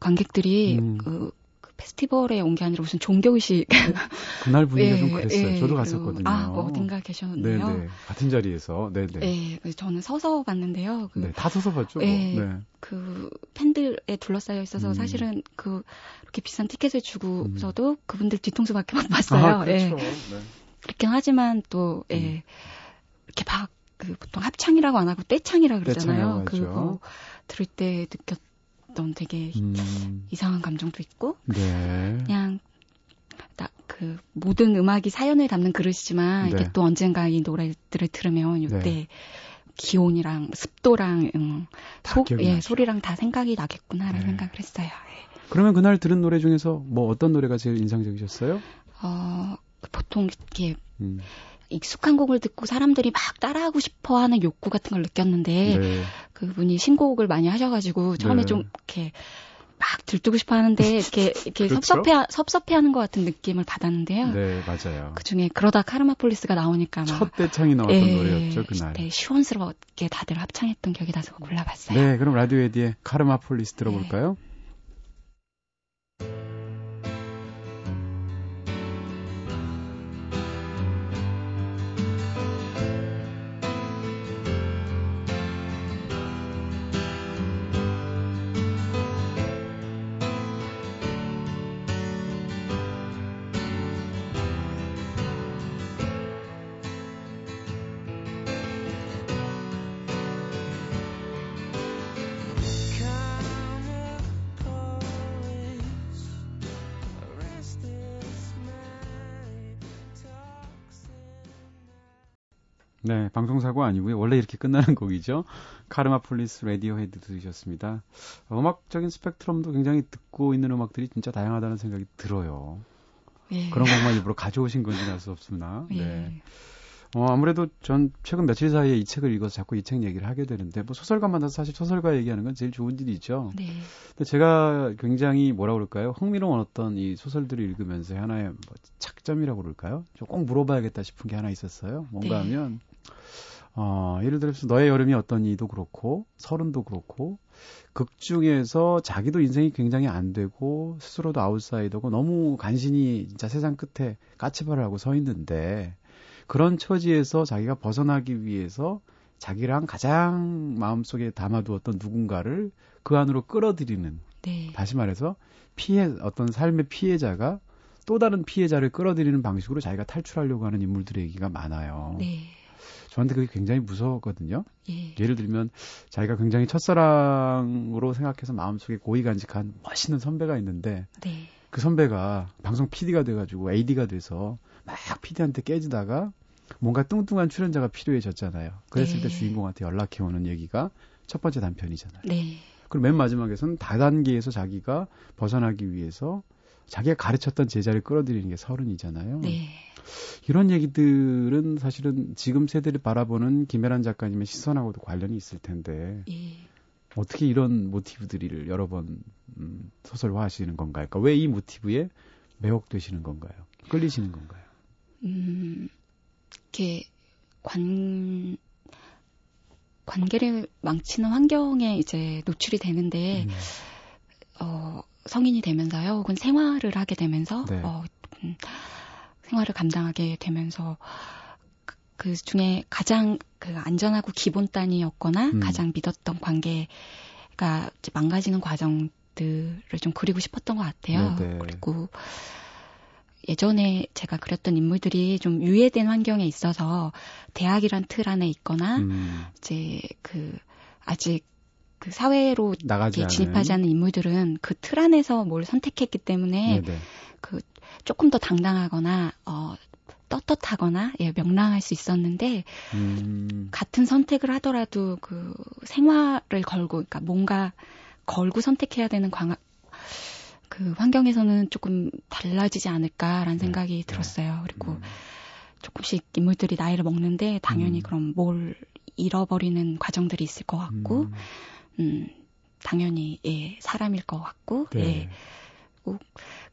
관객들이 음. 그, 그 페스티벌에 온 게 아니라 무슨 종교 의식. 그날 분위기가 예, 좀 그랬어요. 예, 저도 갔었거든요. 아, 어딘가 계셨는데요. 네네. 같은 자리에서. 네 네. 예, 저는 서서 봤는데요. 그, 네, 다 서서 봤죠. 예, 네. 그 팬들에 둘러싸여 있어서 음. 사실은 그 이렇게 비싼 티켓을 주고서도 음. 그분들 뒤통수밖에 못 봤어요. 아, 그렇죠. 예. 네. 그렇긴 하지만 또 예. 음. 이렇게 막 그 보통 합창이라고 안 하고 떼창이라 그러잖아요. 그거 들을 때 느꼈던 되게 음. 이상한 감정도 있고 네. 그냥 그 모든 음악이 사연을 담는 그릇이지만 네. 이게 또 언젠가 이 노래들을 들으면 이때 네. 기온이랑 습도랑 음, 소, 예, 소리랑 다 생각이 나겠구나라는 네. 생각을 했어요. 예. 그러면 그날 들은 노래 중에서 뭐 어떤 노래가 제일 인상적이셨어요? 어, 보통 이렇게 음. 익숙한 곡을 듣고 사람들이 막 따라하고 싶어 하는 욕구 같은 걸 느꼈는데 네. 그분이 신곡을 많이 하셔가지고 처음에 네. 좀 이렇게 막 들뜨고 싶어 하는데 이렇게 이렇게 그렇죠? 섭섭해 섭섭해하는 것 같은 느낌을 받았는데요. 네 맞아요. 그 중에 그러다 카르마폴리스가 나오니까 첫 대창이 나왔던 예, 노래였죠 그날. 네, 시원스럽게 다들 합창했던 기억이 나서 골라봤어요. 네 그럼 라디오 에디의 카르마폴리스 들어볼까요? 네. 네, 방송사고 아니고요. 원래 이렇게 끝나는 곡이죠. Karma Police 라디오 헤드 들으셨습니다. 음악적인 스펙트럼도 굉장히 듣고 있는 음악들이 진짜 다양하다는 생각이 들어요. 예. 그런 것만 일부러 가져오신 건지 알 수 없으나. 예. 네. 어, 아무래도 전 최근 며칠 사이에 이 책을 읽어서 자꾸 이 책 얘기를 하게 되는데, 뭐 소설가 만나서 사실 소설가 얘기하는 건 제일 좋은 일이죠. 네. 근데 제가 굉장히 뭐라 그럴까요? 흥미로운 어떤 이 소설들을 읽으면서 하나의 뭐 착점이라고 그럴까요? 좀꼭 물어봐야겠다 싶은 게 하나 있었어요. 뭔가 네. 하면, 어, 예를 들어서 너의 여름이 어떤 이도 그렇고 서른도 그렇고 극 중에서 자기도 인생이 굉장히 안 되고 스스로도 아웃사이더고 너무 간신히 진짜 세상 끝에 까치발을 하고 서 있는데 그런 처지에서 자기가 벗어나기 위해서 자기랑 가장 마음속에 담아두었던 누군가를 그 안으로 끌어들이는 네. 다시 말해서 피해 어떤 삶의 피해자가 또 다른 피해자를 끌어들이는 방식으로 자기가 탈출하려고 하는 인물들의 얘기가 많아요. 네. 저한테 그게 굉장히 무서웠거든요. 예. 예를 들면 자기가 굉장히 첫사랑으로 생각해서 마음속에 고이 간직한 멋있는 선배가 있는데 네. 그 선배가 방송 PD가 돼가지고 AD가 돼서 막 PD한테 깨지다가 뭔가 뚱뚱한 출연자가 필요해졌잖아요. 그랬을 네. 때 주인공한테 연락해 오는 얘기가 첫 번째 단편이잖아요. 네. 그리고 맨 마지막에서는 다단계에서 자기가 벗어나기 위해서 자기가 가르쳤던 제자를 끌어들이는 게 서른이잖아요. 네. 이런 얘기들은 사실은 지금 세대를 바라보는 김혜란 작가님의 시선하고도 관련이 있을 텐데 예. 어떻게 이런 모티브들을 여러 번 음, 소설화하시는 건가요? 그러니까 왜 이 모티브에 매혹되시는 건가요? 끌리시는 건가요? 음, 이렇게 관 관계를 망치는 환경에 이제 노출이 되는데 음. 어, 성인이 되면서요, 혹은 생활을 하게 되면서 네. 어, 음, 생활을 감당하게 되면서 그, 그 중에 가장 그 안전하고 기본 단위였거나 음. 가장 믿었던 관계가 망가지는 과정들을 좀 그리고 싶었던 것 같아요. 네네. 네. 그리고 예전에 제가 그렸던 인물들이 좀 유예된 환경에 있어서 대학이란 틀 안에 있거나 음. 이제 그 아직 그 사회로 나가지 진입하지 않은 인물들은 그 틀 안에서 뭘 선택했기 때문에 네네. 그 조금 더 당당하거나 어 떳떳하거나 예, 명랑할 수 있었는데 음. 같은 선택을 하더라도 그 생활을 걸고 그러니까 뭔가 걸고 선택해야 되는 광, 그 환경에서는 조금 달라지지 않을까라는 네. 생각이 네. 들었어요. 그리고 음. 조금씩 인물들이 나이를 먹는데 당연히 음. 그럼 뭘 잃어버리는 과정들이 있을 것 같고, 음. 음, 당연히 예 사람일 것 같고, 네. 예 꼭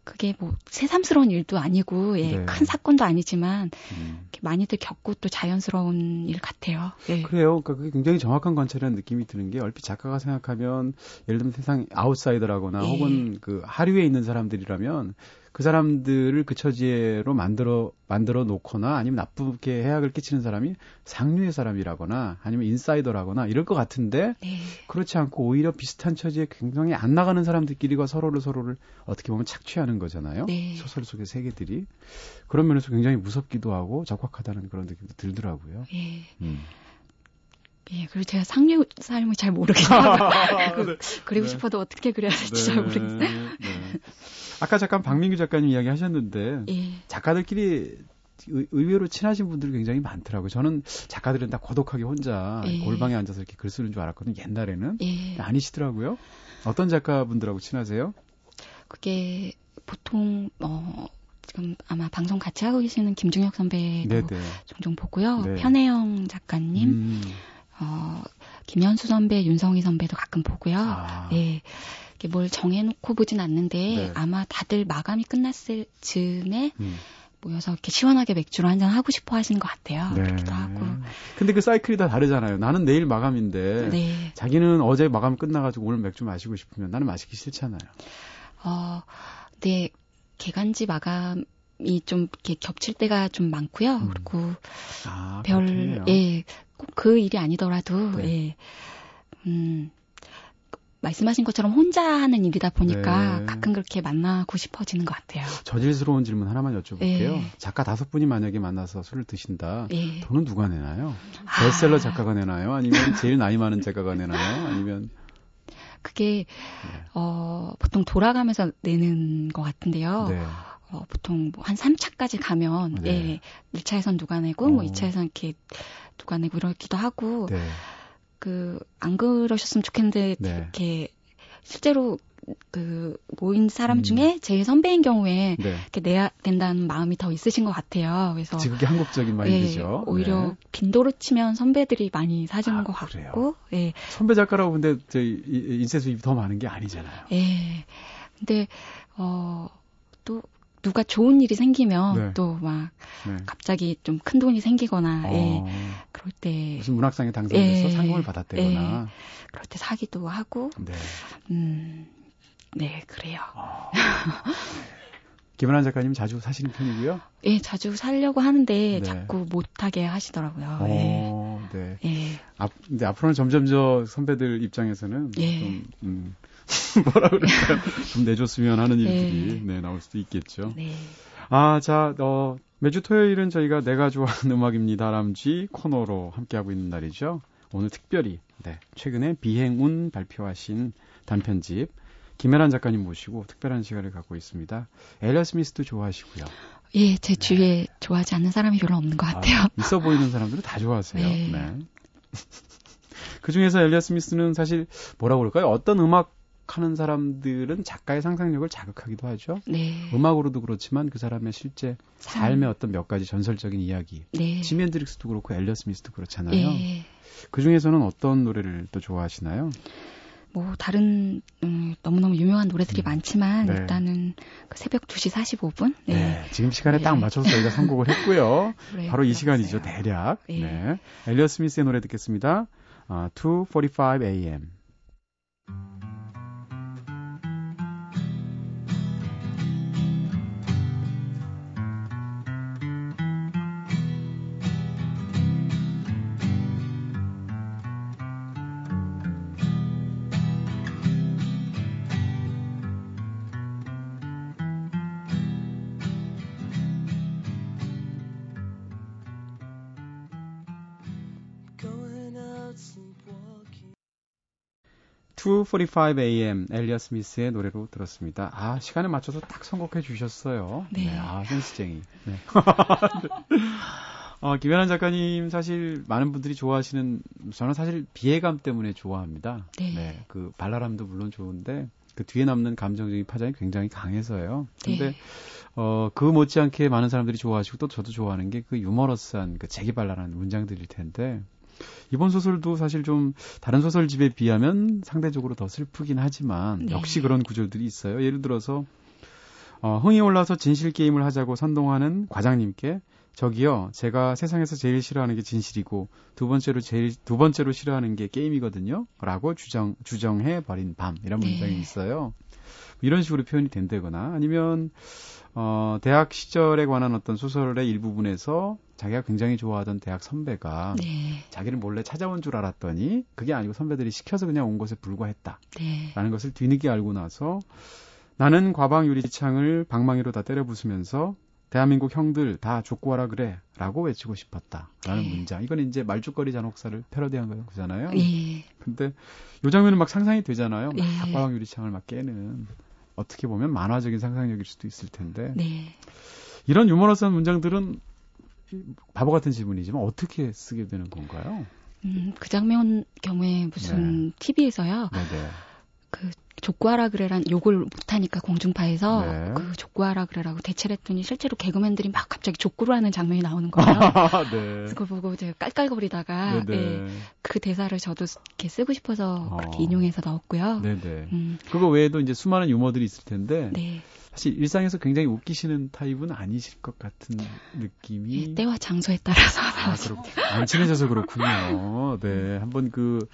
그게 뭐 새삼스러운 일도 아니고, 예 네. 큰 사건도 아니지만 음. 많이들 겪고 또 자연스러운 일 같아요. 예. 그래요. 그러니까 그게 굉장히 정확한 관찰이라는 느낌이 드는 게 얼핏 작가가 생각하면 예를 들면 세상 아웃사이더라거나 예. 혹은 그 하류에 있는 사람들이라면 그 사람들을 그 처지로 만들어 만들어 놓거나 아니면 나쁘게 해악을 끼치는 사람이 상류의 사람이라거나 아니면 인사이더라거나 이럴 것 같은데 네. 그렇지 않고 오히려 비슷한 처지에 굉장히 안 나가는 사람들끼리가 서로를 서로를 어떻게 보면 착취하는 거잖아요. 네. 소설 속의 세계들이 그런 면에서 굉장히 무섭기도 하고 적확하다는 그런 느낌도 들더라고요. 예. 음. 예, 그리고 제가 상류 삶을 잘 모르겠어요. 그, 그리고 네. 싶어도 어떻게 그려야 될지 잘 모르겠어요. 네. 아까 잠깐 박민규 작가님 이야기 하셨는데 예, 작가들끼리 의- 의외로 친하신 분들이 굉장히 많더라고요. 저는 작가들은 다 고독하게 혼자 예. 골방에 앉아서 이렇게 글 쓰는 줄 알았거든요. 옛날에는 예. 아니시더라고요. 어떤 작가분들하고 친하세요? 그게 보통, 어, 지금 아마 방송 같이 하고 계시는 김중혁 선배도 네네. 종종 보고요. 네. 편혜영 작가님, 음. 어, 김현수 선배, 윤성희 선배도 가끔 보고요. 아. 예. 뭘 정해놓고 보진 않는데 네. 아마 다들 마감이 끝났을 즈음에 음. 모여서 이렇게 시원하게 맥주를 한잔 하고 싶어 하시는 것 같아요. 네. 그렇기도 하고. 근데 그 사이클이 다 다르잖아요. 나는 내일 마감인데 네. 자기는 어제 마감 끝나가지고 오늘 맥주 마시고 싶으면 나는 마시기 싫잖아요. 어, 네, 개간지 마감 이 좀 이렇게 겹칠 때가 좀 많고요. 음. 그리고 아, 별, 그렇겠네요. 예, 꼭 그 일이 아니더라도, 네. 예, 음, 말씀하신 것처럼 혼자 하는 일이다 보니까 네. 가끔 그렇게 만나고 싶어지는 것 같아요. 저질스러운 질문 하나만 여쭤볼게요. 예. 작가 다섯 분이 만약에 만나서 술을 드신다. 예. 돈은 누가 내나요? 아. 베스트셀러 작가가 내나요? 아니면 제일 나이 많은 작가가 내나요? 아니면 그게, 네. 어, 보통 돌아가면서 내는 것 같은데요. 네. 어, 보통 뭐 한 3차까지 가면, 네. 예, 1차에선 누가 내고, 뭐 어. 2차에선 이렇게 누가 내고 이러기도 하고, 네. 그, 안 그러셨으면 좋겠는데, 네. 이렇게, 실제로, 그, 모인 사람 음. 중에 제일 선배인 경우에, 네. 이렇게 내야 된다는 마음이 더 있으신 것 같아요. 그래서, 지극히 한국적인 예, 마인드죠. 오히려 네. 빈도로 치면 선배들이 많이 사주는 아, 것? 같고, 예, 선배 작가라고 근데 저희 이- 인쇄 수입이 더 많은 게 아니잖아요. 예. 근데, 어, 또, 누가 좋은 일이 생기면, 네. 또 막, 네. 갑자기 좀 큰 돈이 생기거나, 예, 어, 그럴 때, 무슨 문학상에 당선돼서 예. 상금을 받았대거나. 그럴 때 사기도 하고, 네. 음, 네, 그래요. 어. 김은환 작가님 자주 사시는 편이고요. 예, 자주 살려고 하는데 네. 자꾸 못하게 하시더라고요. 예. 어, 네. 예. 앞, 근데 앞으로는 점점 저 선배들 입장에서는 예. 좀 음, 뭐라 그럴까요? 좀 내줬으면 하는 일들이 예. 네, 나올 수도 있겠죠. 네. 아, 자, 어, 매주 토요일은 저희가 내가 좋아하는 음악입니다. 람쥐 코너로 함께하고 있는 날이죠. 오늘 특별히 네, 최근에 비행운 발표하신 단편집 김혜란 작가님 모시고 특별한 시간을 갖고 있습니다. 엘리어 스미스도 좋아하시고요. 예, 제 주위에 좋아하지 않는 사람이 별로 없는 것 같아요. 아, 있어 보이는 사람들은 다 좋아하세요. 네. 네. 그 중에서 엘리어 스미스는 사실 뭐라고 그럴까요? 어떤 음악 하는 사람들은 작가의 상상력을 자극하기도 하죠. 네. 음악으로도 그렇지만 그 사람의 실제 삶의 어떤 몇 가지 전설적인 이야기. 네. 지미 앤드릭스도 그렇고 엘리어 스미스도 그렇잖아요. 예. 그 중에서는 어떤 노래를 또 좋아하시나요? 뭐 다른 음, 너무너무 유명한 노래들이 음. 많지만 네. 일단은 그 새벽 2시 45분. 네. 지금 시간에 네. 딱 맞춰서 저희가 선곡을 했고요. 그래, 바로 이. 시간이죠, 대략. 예. 네. 엘리어 스미스의 노래 듣겠습니다. 아, 2:45 a.m. 2:45 a.m. 엘리어 스미스의 노래로 들었습니다. 아, 시간에 맞춰서 딱 선곡해 주셨어요. 네. 아, 센스쟁이. 네. 어, 김연한 작가님 사실 많은 분들이 좋아하시는 저는 사실 비애감 때문에 좋아합니다. 네. 그 발랄함도 물론 좋은데 그 뒤에 남는 감정적인 파장이 굉장히 강해서요. 근데 네. 어, 그 못지않게 많은 사람들이 좋아하시고 또 저도 좋아하는 게 그 유머러스한 그 재기발랄한 문장들일 텐데 이번 소설도 사실 좀 다른 소설집에 비하면 상대적으로 더 슬프긴 하지만 네. 역시 그런 구절들이 있어요. 예를 들어서 어, 흥이 올라서 진실 게임을 하자고 선동하는 과장님께 저기요, 제가 세상에서 제일 싫어하는 게 진실이고 두 번째로 제일 두 번째로 싫어하는 게 게임이거든요.라고 주정 주정해 버린 밤 이런 네. 문장이 있어요. 이런 식으로 표현이 된다거나 아니면 어, 대학 시절에 관한 어떤 소설의 일부분에서 자기가 굉장히 좋아하던 대학 선배가 네. 자기를 몰래 찾아온 줄 알았더니 그게 아니고 선배들이 시켜서 그냥 온 것에 불과했다. 네. 라는 것을 뒤늦게 알고 나서 나는 과방 유리창을 방망이로 다 때려 부수면서 대한민국 형들 다 족구하라 그래 라고 외치고 싶었다. 라는 네. 문장. 이건 이제 말죽거리 잔혹사를 패러디한 거잖아요. 예. 근데 요 장면은 막 상상이 되잖아요. 막 예. 과방 유리창을 막 깨는. 어떻게 보면 만화적인 상상력일 수도 있을 텐데. 네. 이런 유머러스한 문장들은 바보 같은 질문이지만 어떻게 쓰게 되는 건가요? 음, 그 장면 경우에 무슨 TV에서요. 네네. 그 족구하라 그래란 욕을 못하니까 공중파에서 네. 그 족구하라 그래라고 대체를 했더니 실제로 개그맨들이 막 갑자기 족구를 하는 장면이 나오는 거예요. 네. 그거 보고 제가 깔깔거리다가 네네. 예, 그 대사를 저도 이렇게 쓰고 싶어서 어. 그렇게 인용해서 넣었고요. 네네. 음, 그거 외에도 이제 수많은 유머들이 있을 텐데 네. 사실 일상에서 굉장히 웃기시는 타입은 아니실 것 같은 느낌이 예, 때와 장소에 따라서 아, 그렇 안 친해져서 그렇군요. 네, 한번 그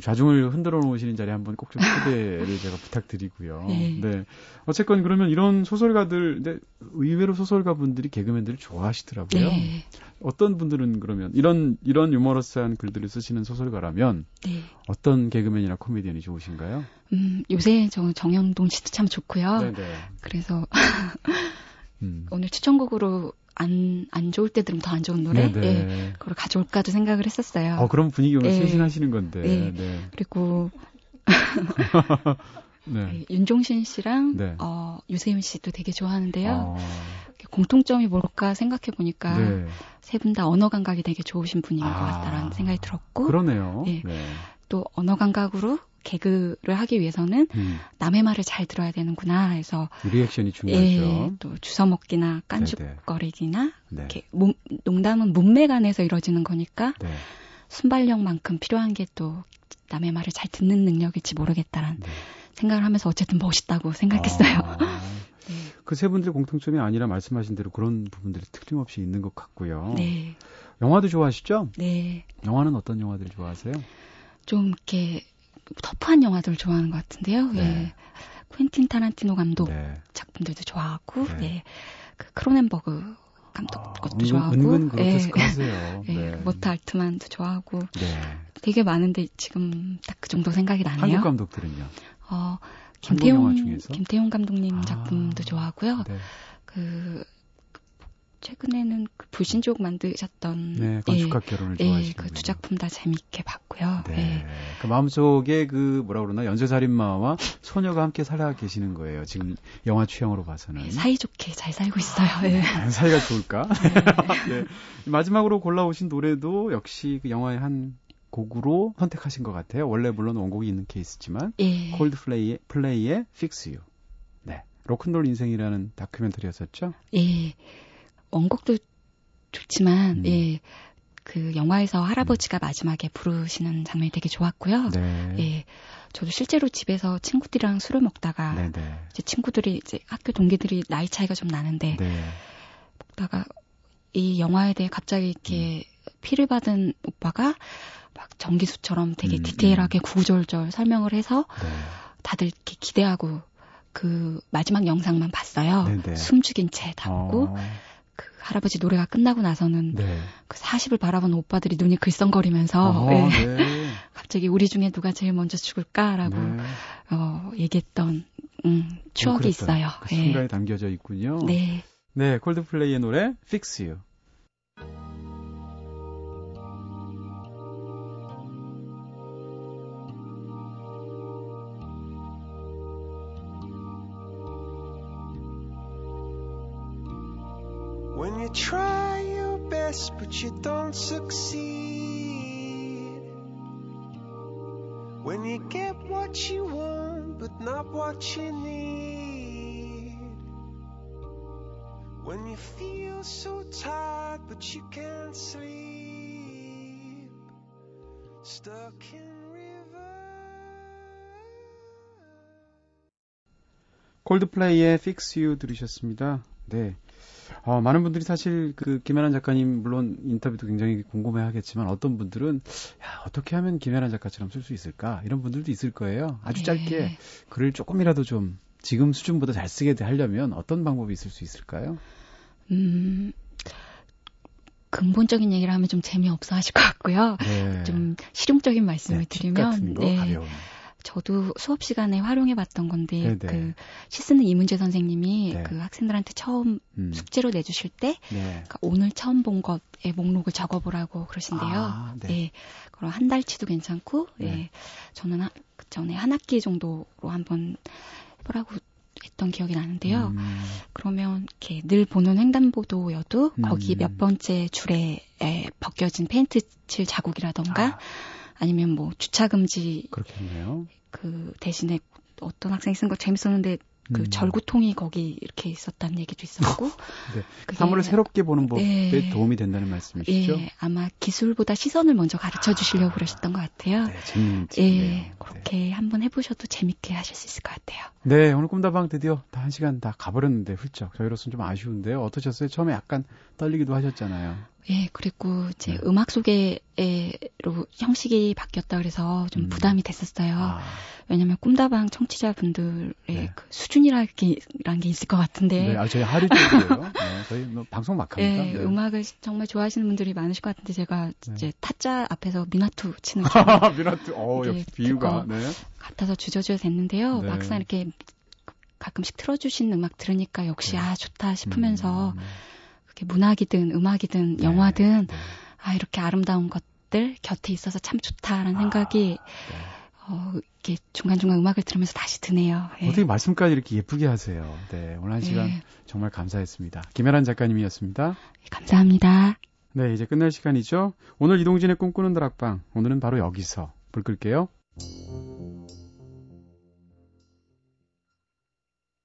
좌중을 흔들어 놓으시는 자리에 한번 꼭 좀 초대를 제가 부탁드리고요. 네. 네. 어쨌건 그러면 이런 소설가들, 근데 의외로 소설가 분들이 개그맨들을 좋아하시더라고요. 네. 어떤 분들은 그러면 이런 이런 유머러스한 글들을 쓰시는 소설가라면 네. 어떤 개그맨이나 코미디언이 좋으신가요? 음, 요새 저 정영동 씨도 참 좋고요. 네네. 그래서 음. 오늘 추천곡으로 안, 안 좋을 때 들으면 더 안 좋은 노래? 네네. 예, 그걸 가져올까도 생각을 했었어요. 어, 그럼 분위기 오늘 네. 쇄신하시는 건데. 네. 네. 그리고 네. 윤종신 씨랑 네. 어, 유세윤 씨도 되게 좋아하는데요. 어, 공통점이 뭘까 생각해 보니까 네. 세분 다 언어 감각이 되게 좋으신 분인 것 아. 같다라는 생각이 들었고 그러네요. 예. 네. 또 언어 감각으로 개그를 하기 위해서는 음, 남의 말을 잘 들어야 되는구나 해서 리액션이 예, 중요하죠. 또 주워 먹기나 깐죽거리기나 네. 이렇게 몸- 농담은 안에서 이루어지는 거니까 네. 순발력만큼 필요한 게 또 남의 말을 잘 듣는 능력일지 모르겠다라는 네. 생각을 하면서 어쨌든 멋있다고 생각했어요. 아, 네. 그세 분들의 공통점이 아니라 말씀하신 대로 그런 부분들이 틀림없이 있는 것 같고요. 네, 영화도 좋아하시죠? 네. 영화는 어떤 영화들 좋아하세요? 좀 이렇게 터프한 영화들을 좋아하는 것 같은데요. 네. 예. 퀸틴 타란티노 감독 네. 작품들도 좋아하고, 네. 예. 그 크로넨버그 감독 아, 것도 은근, 좋아하고, 은근 예. 그로테스크 하세요. 예, 네. 로버트 알트만도 좋아하고 네. 되게 많은데 지금 딱 그 정도 생각이 나네요. 한국 감독들은요? 어, 김태용? 김태용 감독님 아. 작품도 좋아하고요. 네. 그 최근에는 그 불신지옥 만드셨던 네, 예, 건축학 개론을 예, 좋아하시는 그 두 작품 다 재밌게 봤고요. 네. 예. 그 마음속에 그 뭐라 그러나 연쇄살인마와 소녀가 함께 살아 계시는 거예요. 지금 영화 취향으로 봐서는. 예, 사이좋게 잘 살고 있어요. 예. 과연 사이가 좋을까? 네. 마지막으로 골라오신 노래도 역시 그 영화의 한 곡으로 선택하신 것 같아요. 원래 물론 원곡이 있는 케이스지만 예. 콜드플레이의 플레이의 Fix You. 네. 로큰롤 인생이라는 다큐멘터리였었죠. 예. 원곡도 좋지만 음. 예. 그 영화에서 할아버지가 마지막에 부르시는 장면이 되게 좋았고요. 네. 예. 저도 실제로 집에서 친구들이랑 술을 먹다가 네, 네. 이제 친구들이 이제 학교 동기들이 나이 차이가 좀 나는데 네. 먹다가 이 영화에 대해 갑자기 이렇게 피를 받은 오빠가 막 전기수처럼 되게 음, 디테일하게 구구절절 설명을 해서 네. 다들 이렇게 기대하고 그 마지막 영상만 봤어요. 네네. 숨죽인 채 담고 어, 그 할아버지 노래가 끝나고 나서는 네. 그 40을 바라보는 오빠들이 눈이 글썽거리면서 어, 예, 네. 갑자기 우리 중에 누가 제일 먼저 죽을까라고 네. 어, 얘기했던 음, 추억이 뭉클했던 있어요. 그 예. 순간이 담겨져 있군요. 네. 네, 콜드플레이의 노래 Fix You. try your best but you don't succeed. When you get what you want but not what you need. When you feel so tired, but you can't sleep, stuck in 콜드플레이의 Fix You 들으셨습니다. 네. 어, 많은 분들이 사실 그 김연아 작가님 물론 인터뷰도 굉장히 궁금해 하겠지만 어떤 분들은 야, 어떻게 하면 김연아 작가처럼 쓸 수 있을까? 이런 분들도 있을 거예요. 아주 짧게 네. 글을 조금이라도 좀 지금 수준보다 잘 쓰게 하려면 어떤 방법이 있을 수 있을까요? 음, 근본적인 얘기를 하면 좀 재미없어 하실 것 같고요. 네. 좀 실용적인 말씀을 네, 팁 드리면, 네. 저도 수업 시간에 활용해 봤던 건데, 네네. 그, 시쓰는 이문재 선생님이 네. 그 학생들한테 처음 음. 숙제로 내주실 때, 네. 그러니까 오늘 처음 본 것의 목록을 적어보라고 그러신데요. 아, 네. 네. 그럼 한 달치도 괜찮고, 네. 예. 저는 하- 그 전에 한 학기 정도로 한번 해보라고 했던 기억이 나는데요. 음, 그러면 이렇게 늘 보는 횡단보도여도 음. 거기 몇 번째 줄에 에, 벗겨진 페인트 칠 자국이라던가 아, 아니면 뭐 주차 금지 그렇겠네요. 그 대신에 어떤 학생이 쓴 거 재밌었는데 그 음. 절구통이 거기 이렇게 있었다는 얘기도 있었고 네. 사물을 새롭게 보는 법에 네. 도움이 된다는 말씀이시죠? 예, 아마 기술보다 시선을 먼저 가르쳐 주시려고 그러셨던 것 같아요. 네, 팁이네요. 예, 그렇게 한번 해보셔도 재밌게 하실 수 있을 것 같아요. 네, 오늘 꿈다방 드디어 다 한 시간 다 가버렸는데 훌쩍 저희로서는 좀 아쉬운데요. 어떠셨어요? 처음에 약간 떨리기도 하셨잖아요. 예, 그리고 이제 네. 음악 소개로 형식이 바뀌었다 그래서 좀 음. 부담이 됐었어요. 아, 왜냐면 꿈다방 청취자분들의 네. 그 수준이라는 게, 있을 것 같은데. 네, 아, 저희 하류 쪽이에요. 네, 저희 뭐 방송 막 합니다. 예, 네. 음악을 정말 좋아하시는 분들이 많으실 것 같은데 제가 네. 이제 타짜 앞에서 미나투 치는 줄 미나트, 어, 네, 비유가. 네. 같아서 주저주저 됐는데요. 네. 막상 이렇게 가끔씩 틀어주신 음악 들으니까 역시 네. 아 좋다 싶으면서 음, 그게 문학이든 음악이든 네, 영화든 네, 아 이렇게 아름다운 것들 곁에 있어서 참 좋다라는 아, 생각이 네. 어, 이렇게 중간중간 음악을 들으면서 다시 드네요. 예. 어떻게 말씀까지 이렇게 예쁘게 하세요. 네, 오늘 한 시간 예, 정말 감사했습니다. 김혜란 작가님이었습니다. 감사합니다. 네, 이제 끝날 시간이죠. 오늘 이동진의 꿈꾸는 다락방. 오늘은 바로 여기서 불 끌게요.